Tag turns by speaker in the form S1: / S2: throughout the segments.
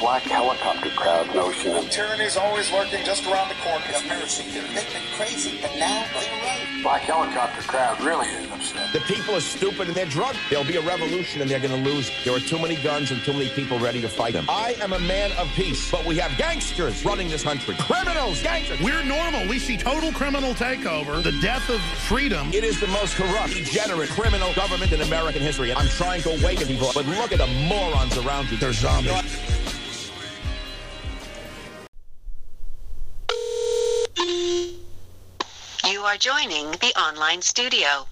S1: black helicopter crowd notion of
S2: is always lurking just around the corner.
S3: Conspiracy theory. They've been crazy, but now they're right.
S1: black helicopter crowd really is upset.
S4: The people are stupid and they're drunk. There'll be a revolution and they're going to lose. There are too many guns and too many people ready to fight them. I am a man of peace, but we have gangsters running this country. Criminals, gangsters.
S5: We're normal. We see total criminal takeover, the death of freedom.
S4: It is the most corrupt, degenerate, criminal government in American history. And I'm trying to awaken people, but look at the morons around you.
S5: They're zombies.
S6: Are joining the online studio.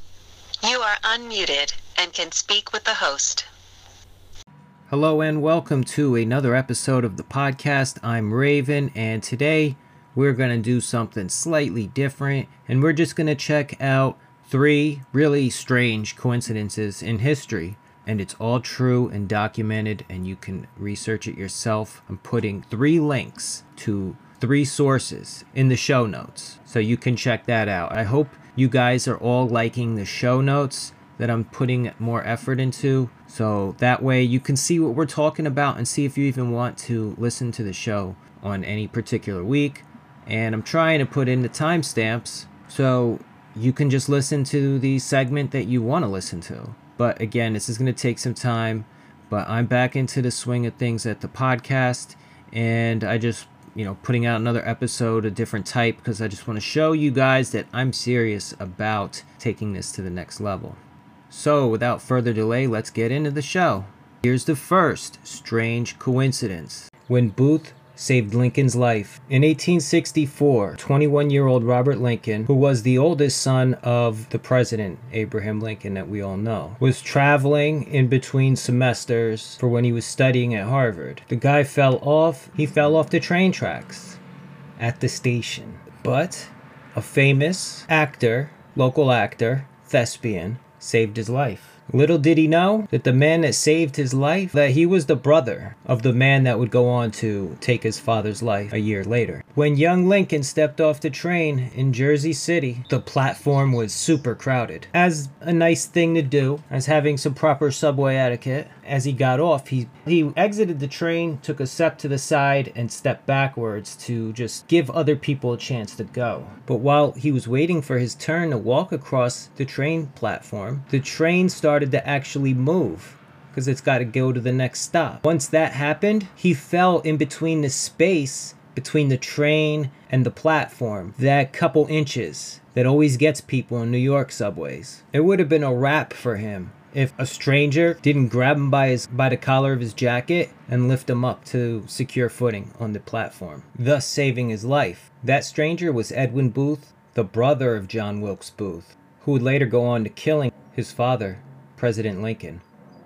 S6: You are unmuted and can speak with the host.
S7: Hello and welcome to another episode of the podcast. I'm Raven, and today we're going to do something slightly different, and we're just going to check out three really strange coincidences in history. And it's all true and documented, and you can research it yourself. I'm putting three links to three sources in the show notes, so you can check that out. I hope you guys are all liking the show notes that I'm putting more effort into. So that way you can see what we're talking about and see if you even want to listen to the show on any particular week. And I'm trying to put in the timestamps so you can just listen to the segment that you want to listen to. But again, this is going to take some time. But I'm back into the swing of things at the podcast. And I just, you know, putting out another episode, a different type, because I just want to show you guys that I'm serious about taking this to the next level. So, without further delay, let's get into the show. Here's the first strange coincidence. When Booth saved Lincoln's life. In 1864, 21 year old Robert Lincoln, who was the oldest son of the president, Abraham Lincoln, that we all know, was traveling in between semesters for when he was studying at Harvard. The guy fell off, he fell off the train tracks at the station. But a famous actor, local actor, thespian, saved his life. Little did he know that the man that saved his life, that he was the brother of the man that would go on to take his father's life a year later. When young Lincoln stepped off the train in Jersey City, the platform was super crowded. As a nice thing to do, as having some proper subway etiquette, as he got off, he, he exited the train, took a step to the side, and stepped backwards to just give other people a chance to go. But while he was waiting for his turn to walk across the train platform, the train started to actually move because it's got to go to the next stop. Once that happened, he fell in between the space between the train and the platform, that couple inches that always gets people in New York subways. It would have been a wrap for him if a stranger didn't grab him by his by the collar of his jacket and lift him up to secure footing on the platform, thus saving his life. That stranger was Edwin Booth, the brother of John Wilkes Booth, who would later go on to killing his father, President Lincoln,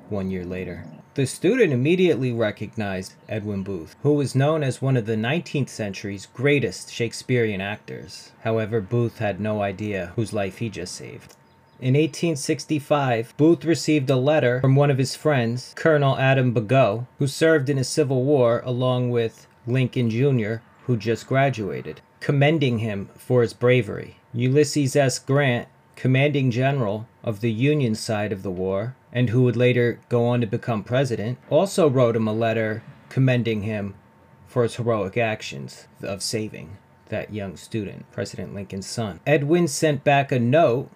S7: one year later. The student immediately recognized Edwin Booth, who was known as one of the 19th century's greatest Shakespearean actors. However, Booth had no idea whose life he just saved. In 1865, Booth received a letter from one of his friends, Colonel Adam Bagot, who served in the Civil War along with Lincoln Jr., who just graduated, commending him for his bravery. Ulysses S. Grant, commanding general of the Union side of the war, and who would later go on to become president, also wrote him a letter commending him for his heroic actions of saving that young student, President Lincoln's son. Edwin sent back a note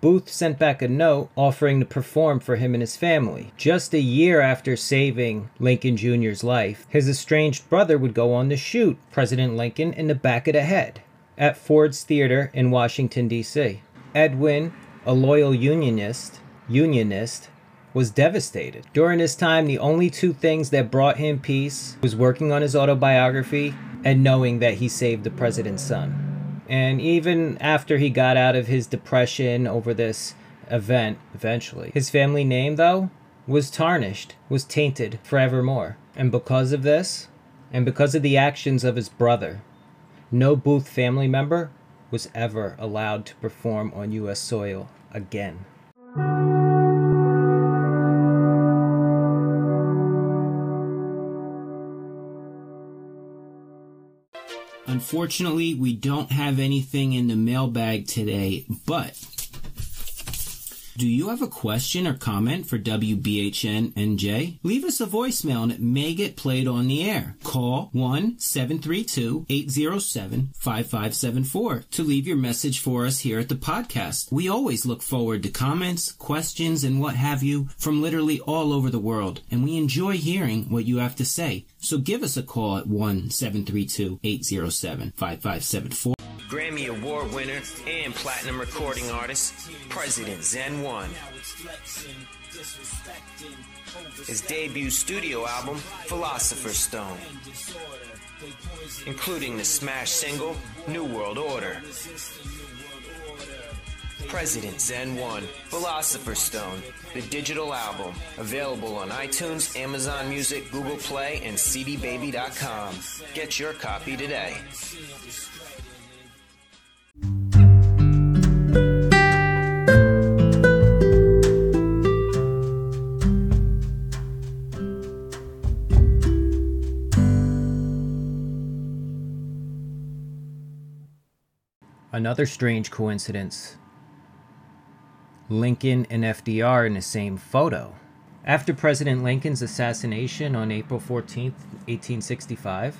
S7: Booth sent back a note offering to perform for him and his family. Just a year after saving Lincoln Jr.'s life, his estranged brother would go on to shoot President Lincoln in the back of the head at Ford's Theater in Washington, D.C. Edwin, a loyal Unionist, Unionist, was devastated. During this time, the only two things that brought him peace was working on his autobiography and knowing that he saved the president's son. And even after he got out of his depression over this event, eventually, his family name, though, was tarnished, was tainted forevermore. And because of this, and because of the actions of his brother, no Booth family member was ever allowed to perform on U.S. soil again. Unfortunately, we don't have anything in the mailbag today, but Do you have a question or comment for WBHN NJ? Leave us a voicemail and it may get played on the air. Call 1-732-807-5574 to leave your message for us here at the podcast. We always look forward to comments, questions, and what have you from literally all over the world, and we enjoy hearing what you have to say. So give us a call at 1-732-807-5574.
S8: Grammy Award winner and platinum recording artist, President Zen One. His debut studio album, Philosopher's Stone, including the smash single, New World Order. President Zen 1, Philosopher's Stone, the digital album, available on iTunes, Amazon Music, Google Play, and CDBaby.com. Get your copy today.
S7: Another strange coincidence Lincoln and FDR in the same photo. After President Lincoln's assassination on April 14, 1865,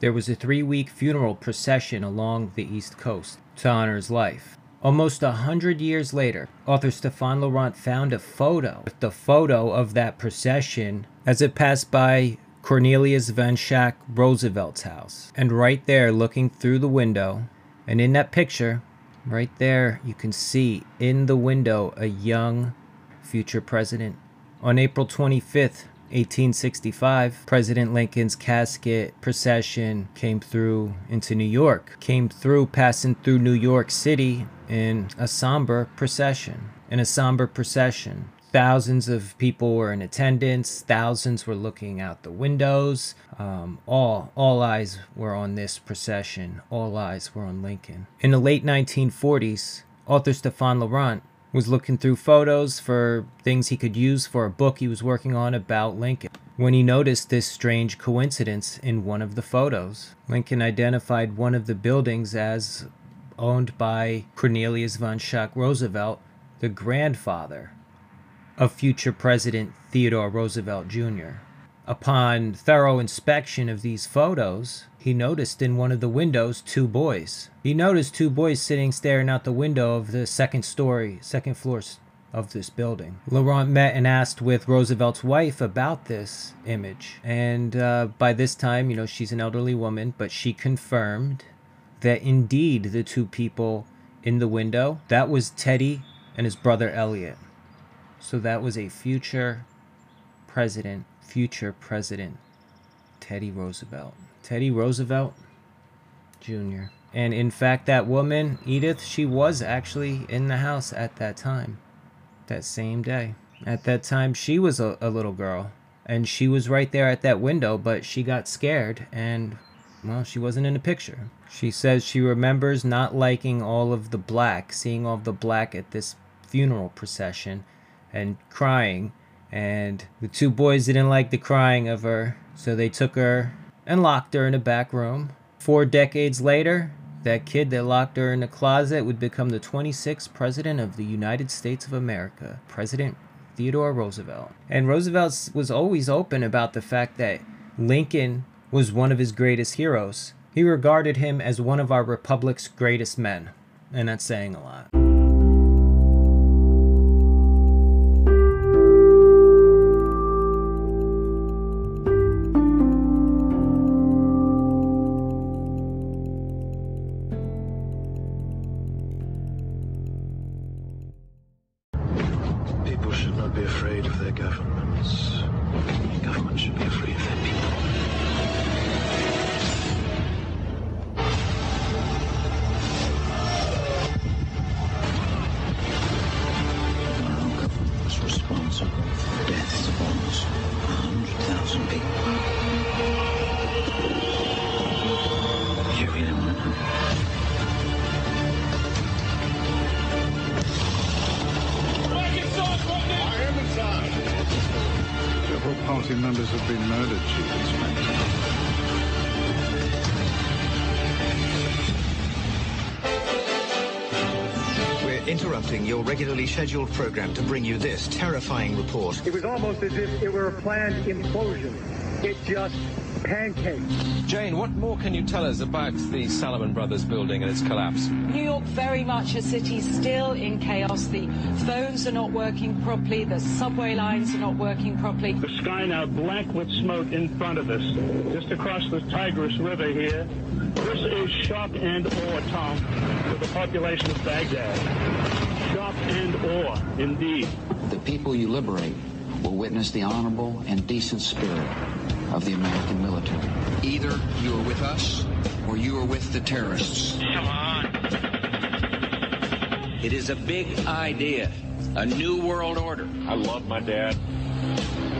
S7: there was a three week funeral procession along the East Coast to honor his life. Almost a hundred years later, author Stefan Lorant found a photo, with the photo of that procession as it passed by Cornelius Van Schaack Roosevelt's house. And right there, looking through the window, and in that picture, right there, you can see in the window a young future president. On April 25th, 1865, President Lincoln's casket procession came through into New York, came through passing through New York City in a somber procession. In a somber procession. Thousands of people were in attendance. Thousands were looking out the windows. Um, all all eyes were on this procession. All eyes were on Lincoln. In the late 1940s, author Stefan Lorant was looking through photos for things he could use for a book he was working on about Lincoln. When he noticed this strange coincidence in one of the photos, Lincoln identified one of the buildings as owned by Cornelius von Schaack Roosevelt, the grandfather of future President Theodore Roosevelt Jr. Upon thorough inspection of these photos, he noticed in one of the windows two boys. He noticed two boys sitting staring out the window of the second story, second floor of this building. Lorant met and asked with Roosevelt's wife about this image. And uh, by this time, you know, she's an elderly woman, but she confirmed that indeed the two people in the window, that was Teddy and his brother Elliott. So that was a future president, future president, Teddy Roosevelt. Teddy Roosevelt Jr. And in fact, that woman, Edith, she was actually in the house at that time, that same day. At that time, she was a, a little girl, and she was right there at that window, but she got scared and well, she wasn't in the picture. She says she remembers not liking all of the black, seeing all of the black at this funeral procession, and crying. And the two boys didn't like the crying of her, so they took her and locked her in a back room. Four decades later, that kid that locked her in the closet would become the 26th president of the United States of America, President Theodore Roosevelt. And Roosevelt was always open about the fact that Lincoln was one of his greatest heroes. He regarded him as one of our republic's greatest men, and that's saying a lot.
S9: 100,000 people. You really want to know?
S10: Several party members have been murdered, Chief Inspector.
S11: Interrupting your regularly scheduled program to bring you this terrifying report.
S12: It was almost as if it were a planned implosion. It just pancaked.
S13: Jane, what more can you tell us about the Salomon Brothers building and its collapse?
S14: New York, very much a city still in chaos. The phones are not working properly. The subway lines are not working properly.
S12: The sky now black with smoke in front of us. Just across the Tigris River here. This is shock and awe, Tom, to the population of Baghdad. Shock and awe, indeed.
S15: The people you liberate will witness the honorable and decent spirit of the American military.
S16: Either you are with us or you are with the terrorists.
S12: Come on.
S17: It is a big idea, a new world order.
S18: I love my dad.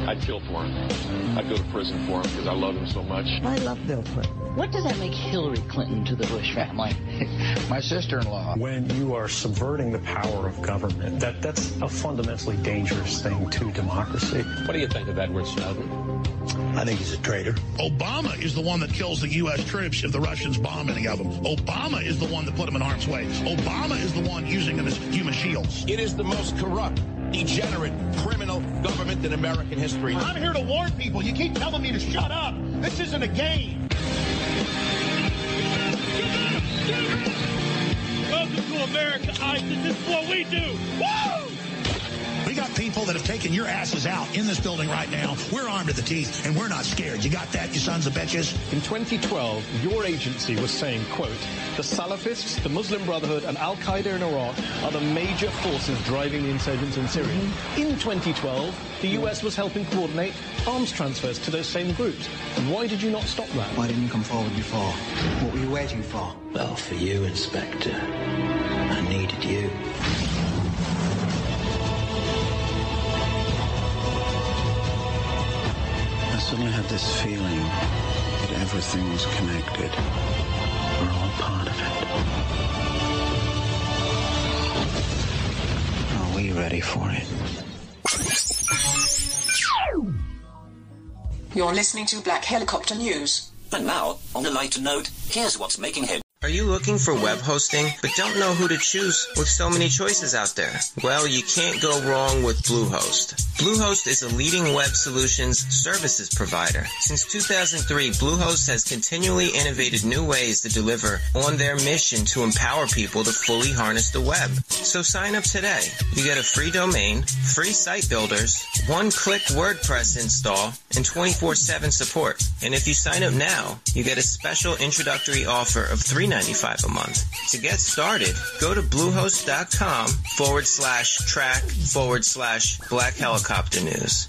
S18: I'd kill for him. I'd go to prison for him because I love him so much.
S19: I love Bill Clinton. What does that make Hillary Clinton to the Bush family?
S16: My sister-in-law.
S20: When you are subverting the power of government, that, that's a fundamentally dangerous thing to democracy.
S13: What do you think of Edward Snowden?
S21: I think he's a traitor.
S5: Obama is the one that kills the U.S. troops if the Russians bomb any of them. Obama is the one that put them in harm's way. Obama is the one using them as human shields.
S4: It is the most corrupt, degenerate, criminal government in American history.
S5: I'm here to warn people. You keep telling me to shut up. This isn't a game.
S12: Welcome to America, ISIS. This is what we do. Woo!
S5: We got people that have taken your asses out in this building right now. We're armed to the teeth, and we're not scared. You got that, you sons of bitches?
S20: In 2012, your agency was saying, quote, the Salafists, the Muslim Brotherhood, and Al-Qaeda in Iraq are the major forces driving the insurgents in Syria. Mm-hmm. In 2012, the US was helping coordinate arms transfers to those same groups. Why did you not stop that?
S15: Why didn't you come forward before? What were you waiting for?
S16: Well, for you, Inspector. I needed you. Suddenly had this feeling that everything was connected. We're all part of it. Are we ready for it?
S22: You're listening to Black Helicopter News.
S23: And now, on a lighter note, here's what's making headlines.
S24: Are you looking for web hosting but don't know who to choose with so many choices out there? Well, you can't go wrong with Bluehost. Bluehost is a leading web solutions services provider. Since 2003, Bluehost has continually innovated new ways to deliver on their mission to empower people to fully harness the web. So sign up today. You get a free domain, free site builders, one-click WordPress install, and 24-7 support. And if you sign up now, you get a special introductory offer of $3.95 a month. To get started, go to bluehost.com forward slash track forward slash black helicopter news.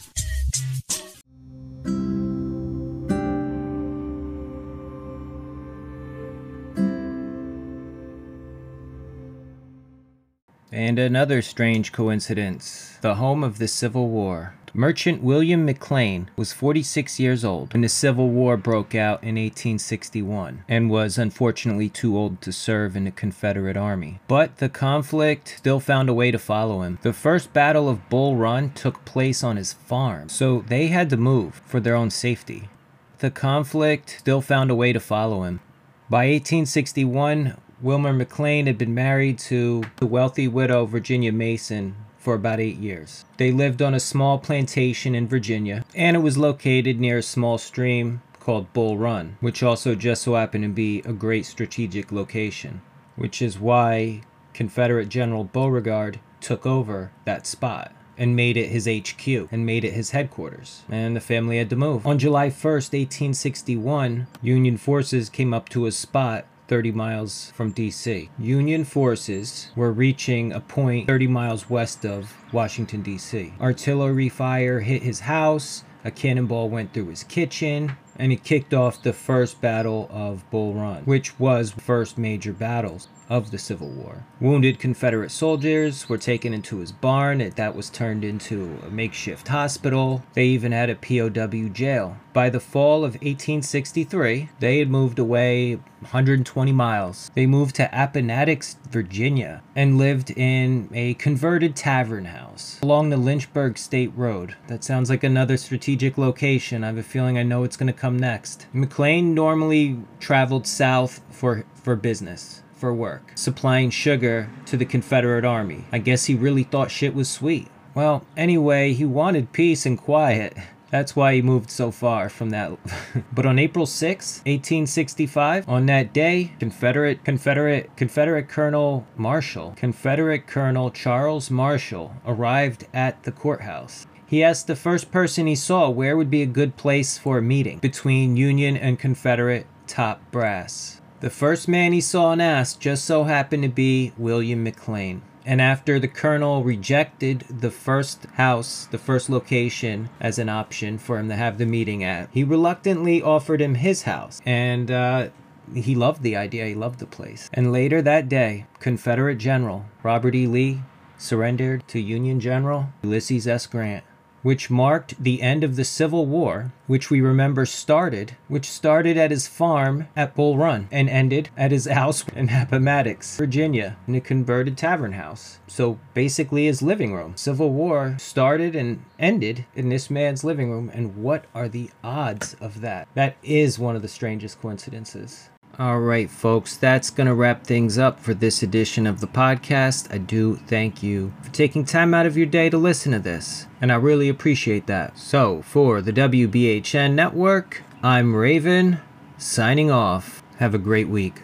S7: And another strange coincidence the home of the Civil War. Merchant William McLean was 46 years old when the Civil War broke out in 1861 and was unfortunately too old to serve in the Confederate Army. But the conflict still found a way to follow him. The first Battle of Bull Run took place on his farm, so they had to move for their own safety. The conflict still found a way to follow him. By 1861, Wilmer McLean had been married to the wealthy widow Virginia Mason for about eight years. They lived on a small plantation in Virginia, and it was located near a small stream called Bull Run, which also just so happened to be a great strategic location, which is why Confederate General Beauregard took over that spot and made it his HQ and made it his headquarters. And the family had to move. On July 1st, 1861, Union forces came up to a spot 30 miles from DC. Union forces were reaching a point 30 miles west of Washington, D.C. Artillery fire hit his house, a cannonball went through his kitchen, and it kicked off the first battle of Bull Run, which was the first major battles of the Civil War. Wounded Confederate soldiers were taken into his barn that was turned into a makeshift hospital. They even had a POW jail. By the fall of 1863, they had moved away 120 miles. They moved to Appomattox, Virginia, and lived in a converted tavern house along the Lynchburg Stage Road. That sounds like another strategic location. I have a feeling I know it's going to come next. McLean normally traveled south for, for business for work, supplying sugar to the Confederate Army. I guess he really thought shit was sweet. Well, anyway, he wanted peace and quiet. That's why he moved so far from that. but on April 6, 1865, on that day, Confederate Confederate Confederate Colonel Marshall, Confederate Colonel Charles Marshall arrived at the courthouse. He asked the first person he saw where would be a good place for a meeting between Union and Confederate top brass. The first man he saw and asked just so happened to be William McLean. And after the colonel rejected the first house, the first location as an option for him to have the meeting at, he reluctantly offered him his house. And uh, he loved the idea, he loved the place. And later that day, Confederate General Robert E. Lee surrendered to Union General Ulysses S. Grant which marked the end of the Civil War, which we remember started, which started at his farm at Bull Run and ended at his house in Appomattox, Virginia, in a converted tavern house. So basically his living room. Civil War started and ended in this man's living room, and what are the odds of that? That is one of the strangest coincidences. All right, folks, that's going to wrap things up for this edition of the podcast. I do thank you for taking time out of your day to listen to this, and I really appreciate that. So, for the WBHN network, I'm Raven, signing off. Have a great week.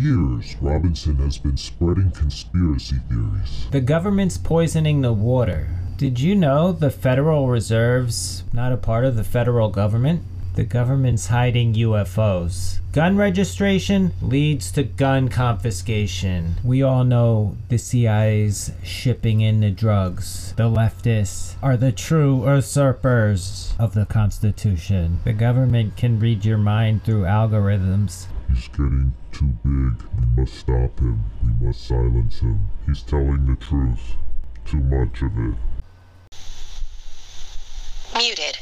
S25: Years, Robinson has been spreading conspiracy theories.
S7: The government's poisoning the water. Did you know the Federal Reserve's not a part of the federal government? The government's hiding UFOs. Gun registration leads to gun confiscation. We all know the CIA's shipping in the drugs. The leftists are the true usurpers of the Constitution. The government can read your mind through algorithms.
S25: He's getting too big. We must stop him. We must silence him. He's telling the truth. Too much of it.
S26: Muted.